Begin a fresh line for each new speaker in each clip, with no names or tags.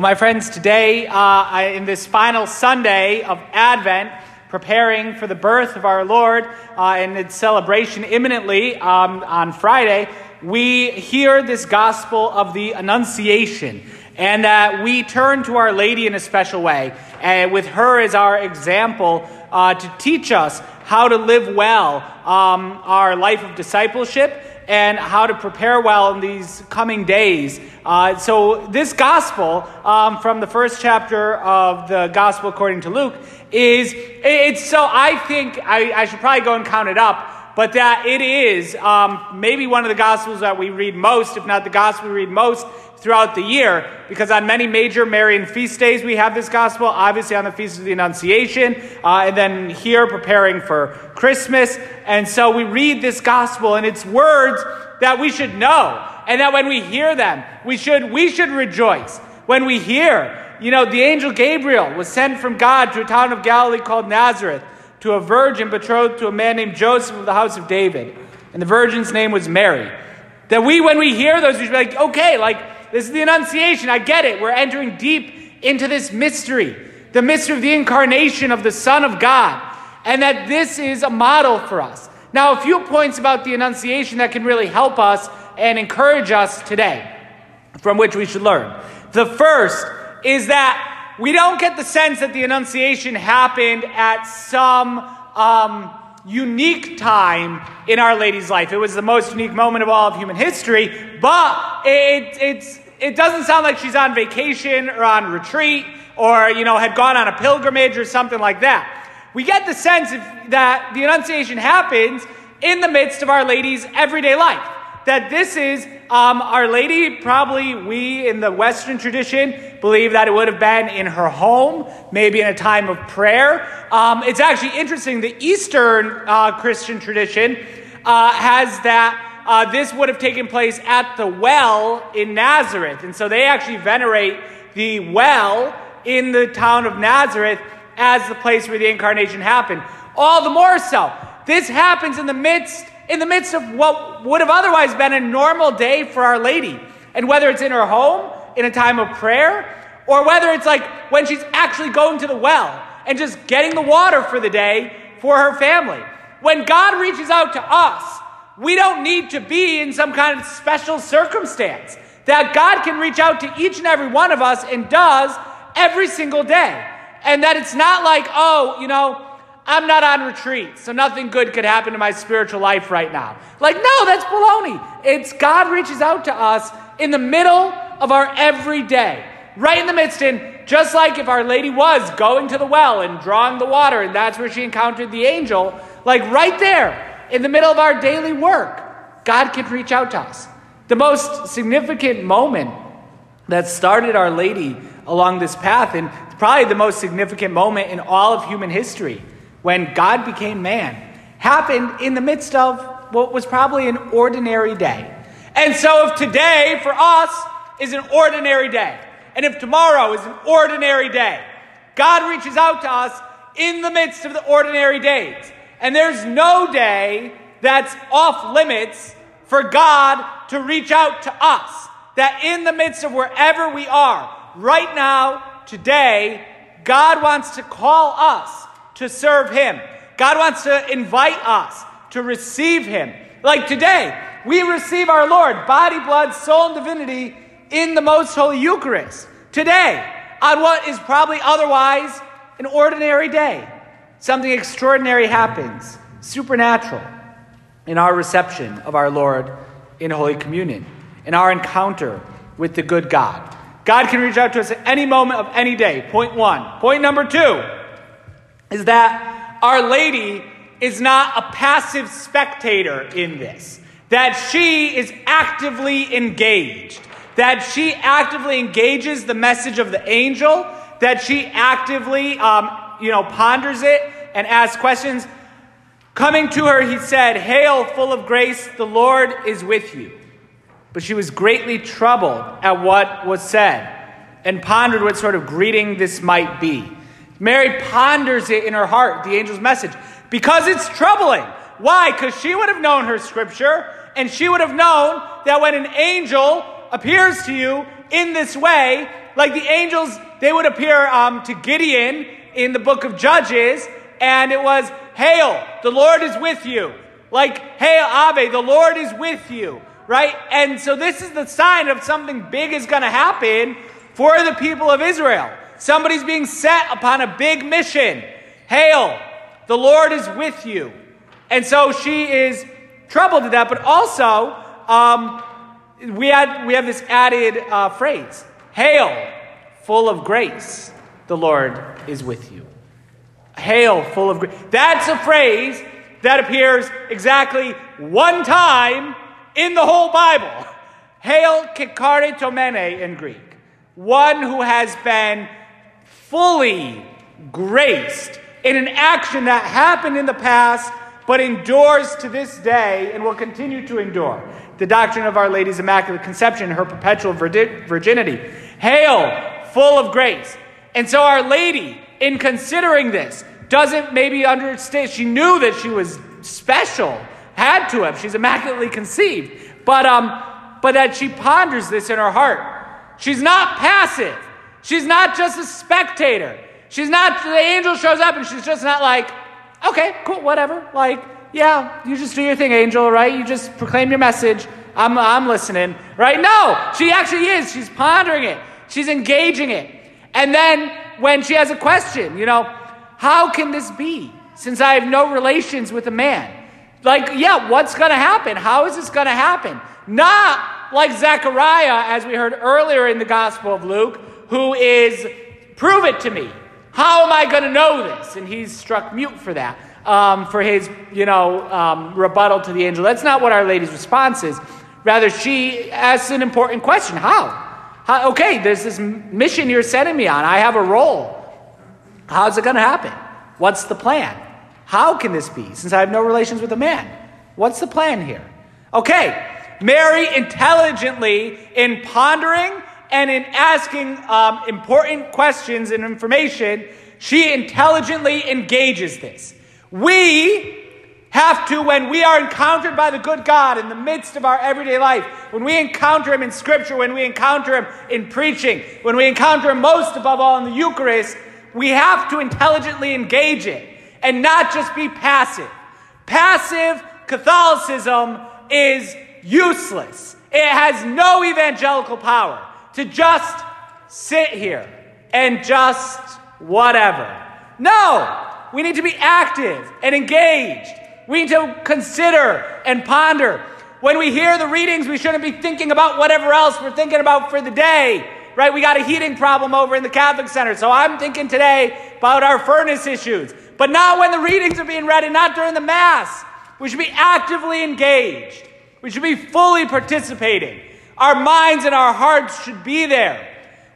Well, my friends, today, uh, I, in this final Sunday of Advent, preparing for the birth of our Lord uh, and its celebration imminently um, on Friday, we hear this gospel of the Annunciation. And uh, we turn to Our Lady in a special way, and with her as our example uh, to teach us how to live well um, our life of discipleship and how to prepare well in these coming days. Uh, so, this gospel um, from the first chapter of the gospel according to Luke is it's so I think I, I should probably go and count it up, but that it is um, maybe one of the gospels that we read most, if not the gospel we read most throughout the year because on many major Marian feast days we have this gospel, obviously on the Feast of the Annunciation, uh, and then here preparing for Christmas. And so we read this gospel and it's words that we should know. And that when we hear them, we should, we should rejoice. When we hear, you know, the angel Gabriel was sent from God to a town of Galilee called Nazareth to a virgin betrothed to a man named Joseph of the house of David. And the virgin's name was Mary. That we, when we hear those, we should be like, okay, like, this is the Annunciation. I get it. We're entering deep into this mystery, the mystery of the incarnation of the Son of God, and that this is a model for us. Now, a few points about the Annunciation that can really help us and encourage us today, from which we should learn. The first is that we don't get the sense that the Annunciation happened at some um, unique time in Our Lady's life. It was the most unique moment of all of human history, but it, it's, it doesn't sound like she's on vacation or on retreat or, you know, had gone on a pilgrimage or something like that. We get the sense that the Annunciation happens in the midst of Our Lady's everyday life. That this is um, Our Lady, probably we in the Western tradition believe that it would have been in her home, maybe in a time of prayer. Um, it's actually interesting. The Eastern uh, Christian tradition uh, has that uh, this would have taken place at the well in Nazareth. And so they actually venerate the well in the town of Nazareth as the place where the incarnation happened. All the more so. This happens in the midst in the midst of what would have otherwise been a normal day for Our Lady. And whether it's in her home in a time of prayer or whether it's like when she's actually going to the well and just getting the water for the day for her family. When God reaches out to us, we don't need to be in some kind of special circumstance. That God can reach out to each and every one of us and does every single day. And that it's not like, oh, you know, I'm not on retreat, so nothing good could happen to my spiritual life right now. Like, no, that's baloney. It's God reaches out to us in the middle of our everyday, right in the midst, And just like if Our Lady was going to the well and drawing the water, and that's where she encountered the angel, like right there, in the middle of our daily work, God can reach out to us. The most significant moment that started Our Lady along this path, and probably the most significant moment in all of human history, when God became man, happened in the midst of what was probably an ordinary day. And so, if today for us is an ordinary day, and if tomorrow is an ordinary day, God reaches out to us in the midst of the ordinary days. And there's no day that's off limits for God to reach out to us. That in the midst of wherever we are, right now, today, God wants to call us to serve Him. God wants to invite us to receive Him. Like today, we receive our Lord, body, blood, soul, and divinity in the most holy Eucharist. Today, on what is probably otherwise an ordinary day. Something extraordinary happens, supernatural, in our reception of our Lord in Holy Communion, in our encounter with the good God. God can reach out to us at any moment of any day. Point one. Point number two is that Our Lady is not a passive spectator in this, that she is actively engaged, that she actively engages the message of the angel, that she actively um, you know, ponders it and asks questions. Coming to her, he said, Hail, full of grace, the Lord is with you. But she was greatly troubled at what was said and pondered what sort of greeting this might be. Mary ponders it in her heart, the angel's message, because it's troubling. Why? Because she would have known her scripture, and she would have known that when an angel appears to you in this way, Like the angels, they would appear um, to Gideon in the book of Judges, and it was, Hail, the Lord is with you. Like, Hail, Ave, the Lord is with you, right? And so this is the sign of something big is going to happen for the people of Israel. Somebody's being set upon a big mission. Hail, the Lord is with you. And so she is troubled at that, but also um, we, had, we have this added uh, phrase Hail, full of grace, the Lord is with you. Hail, full of grace. That's a phrase that appears exactly one time in the whole Bible. Hail kecharitomene in Greek. One who has been fully graced in an action that happened in the past but endures to this day and will continue to endure. The doctrine of Our Lady's Immaculate Conception, her perpetual virginity. Hail, full of grace. And so Our Lady, in considering this, doesn't maybe understand. She knew that she was special, had to have. She's immaculately conceived. But, um, but that she ponders this in her heart. She's not passive. She's not just a spectator. She's not, the angel shows up and she's just not like, okay, cool, whatever. Like, yeah, you just do your thing, angel, right? You just proclaim your message. I'm, I'm listening, right? No, she actually is. She's pondering it, she's engaging it. And then when she has a question, you know, how can this be since I have no relations with a man? Like, yeah, what's going to happen? How is this going to happen? Not like Zechariah, as we heard earlier in the Gospel of Luke, who is, prove it to me. How am I going to know this? And he's struck mute for that, um, for his, you know, um, rebuttal to the angel. That's not what Our Lady's response is. Rather, she asks an important question How? How okay, there's this mission you're sending me on. I have a role. How's it going to happen? What's the plan? How can this be since I have no relations with a man? What's the plan here? Okay, Mary intelligently, in pondering and in asking um, important questions and information, she intelligently engages this. We have to, when we are encountered by the good God in the midst of our everyday life, when we encounter Him in Scripture, when we encounter Him in preaching, when we encounter Him most above all in the Eucharist, we have to intelligently engage it and not just be passive. Passive Catholicism is useless, it has no evangelical power to just sit here and just whatever. No, we need to be active and engaged. We need to consider and ponder. When we hear the readings, we shouldn't be thinking about whatever else we're thinking about for the day, right? We got a heating problem over in the Catholic Center, so I'm thinking today about our furnace issues. But not when the readings are being read and not during the Mass. We should be actively engaged. We should be fully participating. Our minds and our hearts should be there.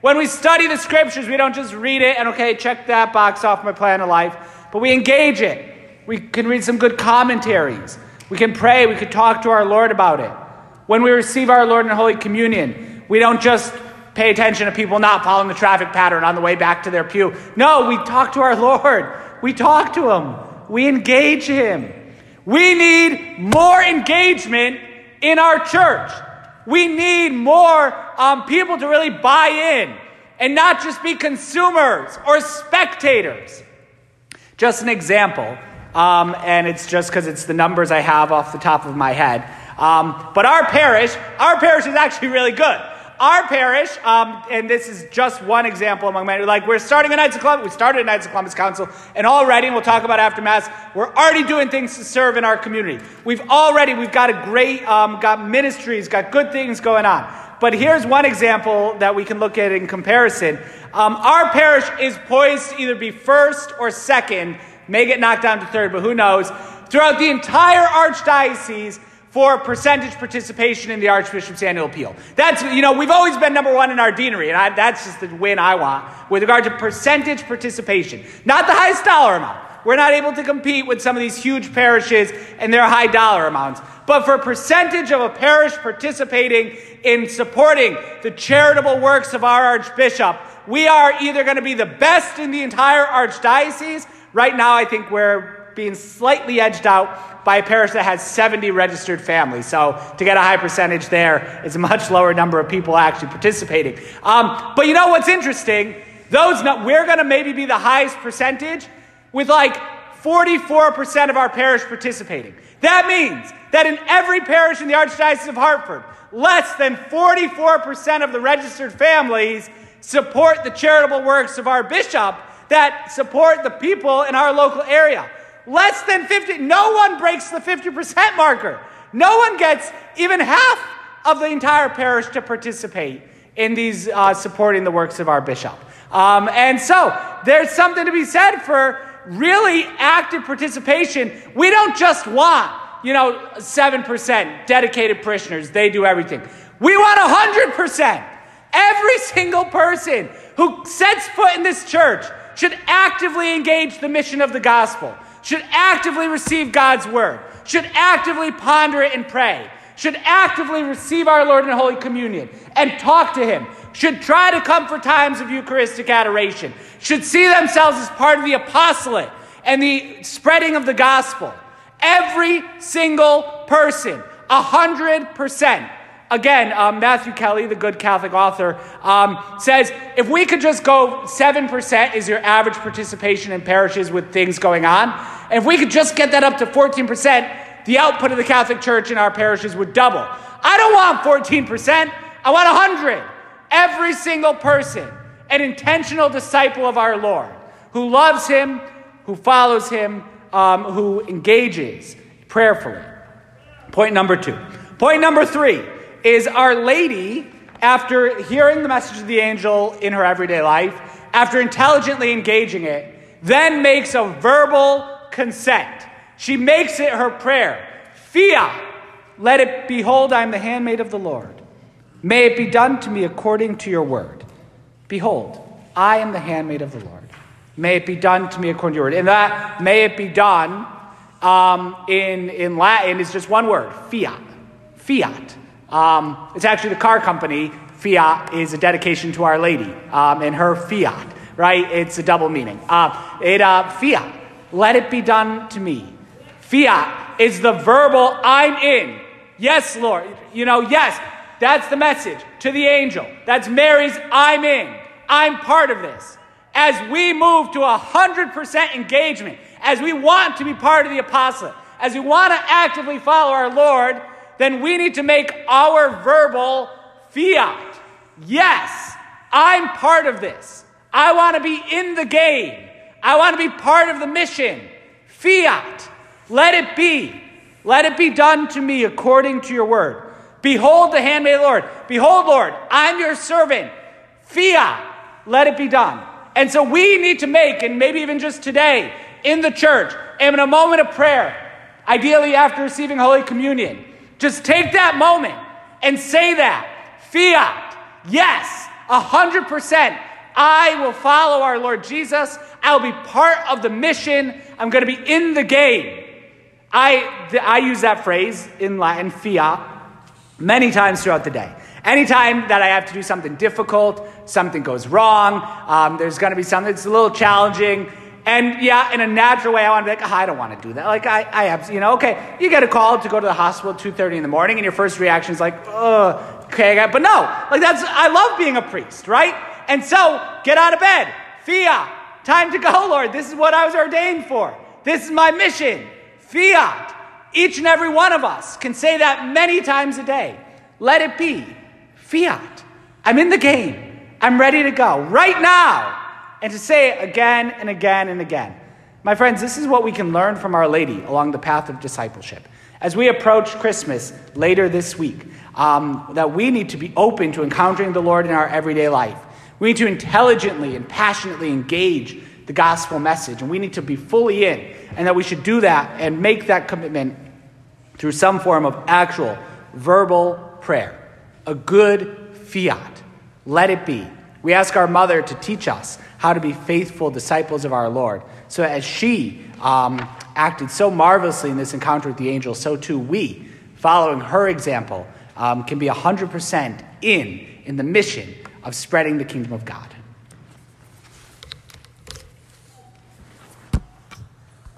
When we study the scriptures, we don't just read it and, okay, check that box off my plan of life, but we engage it. We can read some good commentaries. We can pray. We can talk to our Lord about it. When we receive our Lord in Holy Communion, we don't just pay attention to people not following the traffic pattern on the way back to their pew. No, we talk to our Lord. We talk to Him. We engage Him. We need more engagement in our church. We need more um, people to really buy in and not just be consumers or spectators. Just an example, um, and it's just because it's the numbers I have off the top of my head. Um, but our parish, our parish is actually really good. Our parish, um, and this is just one example among many, like we're starting a Knights of Columbus, we started a Knights of Columbus Council, and already, and we'll talk about after Mass, we're already doing things to serve in our community. We've already, we've got a great, um, got ministries, got good things going on. But here's one example that we can look at in comparison. Um, our parish is poised to either be first or second, may get knocked down to third, but who knows, throughout the entire archdiocese for percentage participation in the Archbishop's annual appeal. That's, you know, we've always been number one in our deanery, and I, that's just the win I want with regard to percentage participation. Not the highest dollar amount. We're not able to compete with some of these huge parishes and their high dollar amounts. But for percentage of a parish participating in supporting the charitable works of our Archbishop, we are either going to be the best in the entire Archdiocese. Right now, I think we're being slightly edged out by a parish that has 70 registered families. So to get a high percentage there is a much lower number of people actually participating. Um, but you know what's interesting? Those we're going to maybe be the highest percentage with like 44% of our parish participating. That means that in every parish in the Archdiocese of Hartford, less than 44% of the registered families support the charitable works of our bishop that support the people in our local area. Less than 50, no one breaks the 50% marker. No one gets even half of the entire parish to participate in these uh, supporting the works of our bishop. Um, and so there's something to be said for really active participation. We don't just want, you know, 7% dedicated parishioners, they do everything. We want 100%. Every single person who sets foot in this church should actively engage the mission of the gospel, should actively receive God's word, should actively ponder it and pray, should actively receive our Lord in Holy Communion and talk to Him, should try to come for times of Eucharistic adoration, should see themselves as part of the apostolate and the spreading of the gospel. Every single person, a hundred percent, Again, um, Matthew Kelly, the good Catholic author, um, says if we could just go 7% is your average participation in parishes with things going on, and if we could just get that up to 14%, the output of the Catholic Church in our parishes would double. I don't want 14%, I want 100. Every single person, an intentional disciple of our Lord, who loves Him, who follows Him, um, who engages prayerfully. Point number two. Point number three is Our Lady, after hearing the message of the angel in her everyday life, after intelligently engaging it, then makes a verbal consent. She makes it her prayer. Fiat, let it behold, I am the handmaid of the Lord. May it be done to me according to your word. Behold, I am the handmaid of the Lord. May it be done to me according to your word. And that may it be done um, in, in Latin is just one word fiat. Fiat. Um, it's actually the car company. Fiat is a dedication to Our Lady um, and her fiat, right? It's a double meaning. Uh, it uh, fiat, let it be done to me. Fiat is the verbal I'm in. Yes, Lord. You know, yes, that's the message to the angel. That's Mary's I'm in. I'm part of this. As we move to 100% engagement, as we want to be part of the apostle, as we want to actively follow our Lord, then we need to make our verbal fiat. Yes, I'm part of this. I want to be in the game. I want to be part of the mission. Fiat. Let it be. Let it be done to me according to your word. Behold the handmaid of the Lord. Behold, Lord, I'm your servant. Fiat. Let it be done. And so we need to make, and maybe even just today in the church, and in a moment of prayer, ideally after receiving Holy Communion, just take that moment and say that. Fiat. Yes, 100%. I will follow our Lord Jesus. I'll be part of the mission. I'm going to be in the game. I, I use that phrase in Latin, fiat, many times throughout the day. Anytime that I have to do something difficult, something goes wrong, um, there's going to be something that's a little challenging, and yeah, in a natural way, I want to be like, oh, I don't want to do that. Like, I, I have, you know, okay, you get a call to go to the hospital at 2.30 in the morning, and your first reaction is like, oh, okay, but no. Like, that's, I love being a priest, right? And so, get out of bed. Fiat. Time to go, Lord. This is what I was ordained for. This is my mission. Fiat. Each and every one of us can say that many times a day. Let it be. Fiat. I'm in the game. I'm ready to go. Right now and to say it again and again and again. My friends, this is what we can learn from Our Lady along the path of discipleship. As we approach Christmas later this week, um, that we need to be open to encountering the Lord in our everyday life. We need to intelligently and passionately engage the gospel message, and we need to be fully in, and that we should do that and make that commitment through some form of actual verbal prayer. A good fiat. Let it be. We ask our mother to teach us how to be faithful disciples of our Lord. So, as she um, acted so marvelously in this encounter with the angel, so too we, following her example, um, can be 100% in in the mission of spreading the kingdom of God.